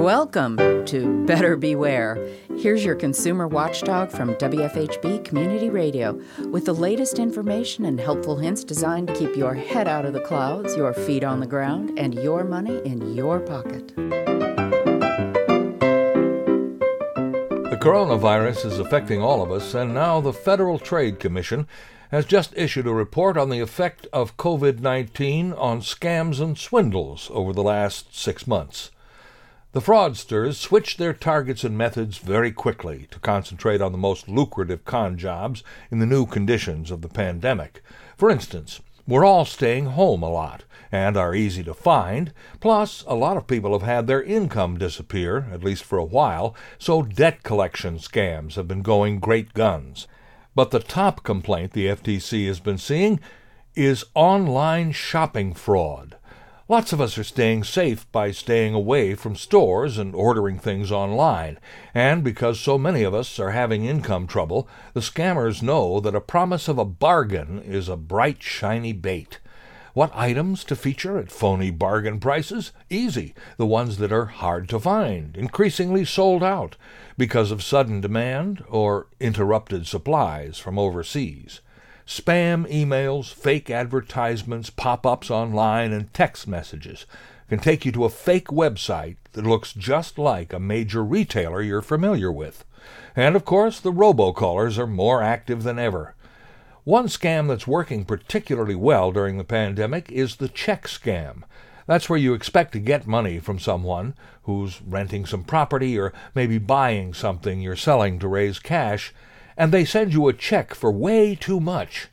Welcome to Better Beware. Here's your consumer watchdog from WFHB Community Radio with the latest information and helpful hints designed to keep your head out of the clouds, your feet on the ground, and your money in your pocket. The coronavirus is affecting all of us, and now the Federal Trade Commission has just issued a report on the effect of COVID 19 on scams and swindles over the last six months. The fraudsters switched their targets and methods very quickly to concentrate on the most lucrative con jobs in the new conditions of the pandemic. For instance, we're all staying home a lot and are easy to find. Plus, a lot of people have had their income disappear, at least for a while, so debt collection scams have been going great guns. But the top complaint the FTC has been seeing is online shopping fraud. Lots of us are staying safe by staying away from stores and ordering things online. And because so many of us are having income trouble, the scammers know that a promise of a bargain is a bright, shiny bait. What items to feature at phony bargain prices? Easy. The ones that are hard to find, increasingly sold out because of sudden demand or interrupted supplies from overseas. Spam emails, fake advertisements, pop ups online, and text messages can take you to a fake website that looks just like a major retailer you're familiar with. And of course, the robocallers are more active than ever. One scam that's working particularly well during the pandemic is the check scam. That's where you expect to get money from someone who's renting some property or maybe buying something you're selling to raise cash, and they send you a check for way too much.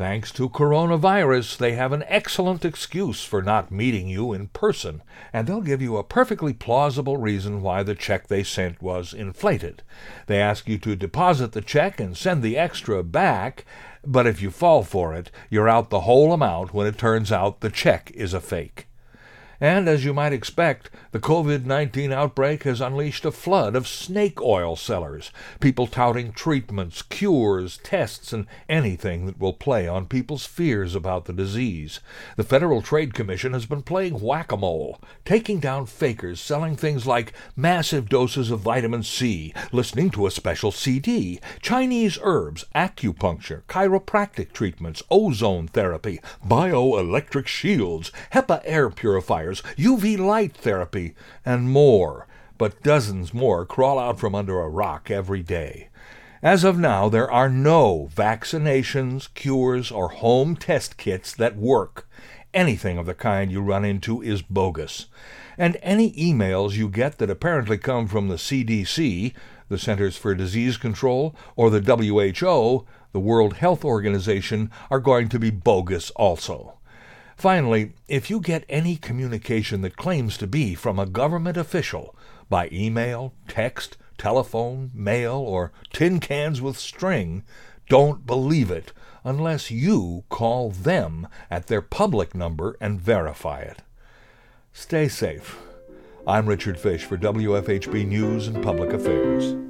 Thanks to coronavirus, they have an excellent excuse for not meeting you in person, and they'll give you a perfectly plausible reason why the check they sent was inflated. They ask you to deposit the check and send the extra back, but if you fall for it, you're out the whole amount when it turns out the check is a fake. And as you might expect, the COVID 19 outbreak has unleashed a flood of snake oil sellers, people touting treatments, cures, tests, and anything that will play on people's fears about the disease. The Federal Trade Commission has been playing whack a mole, taking down fakers selling things like massive doses of vitamin C, listening to a special CD, Chinese herbs, acupuncture, chiropractic treatments, ozone therapy, bioelectric shields, HEPA air purifiers UV light therapy, and more. But dozens more crawl out from under a rock every day. As of now, there are no vaccinations, cures, or home test kits that work. Anything of the kind you run into is bogus. And any emails you get that apparently come from the CDC, the Centers for Disease Control, or the WHO, the World Health Organization, are going to be bogus also. Finally, if you get any communication that claims to be from a government official by email, text, telephone, mail, or tin cans with string, don't believe it unless you call them at their public number and verify it. Stay safe. I'm Richard Fish for WFHB News and Public Affairs.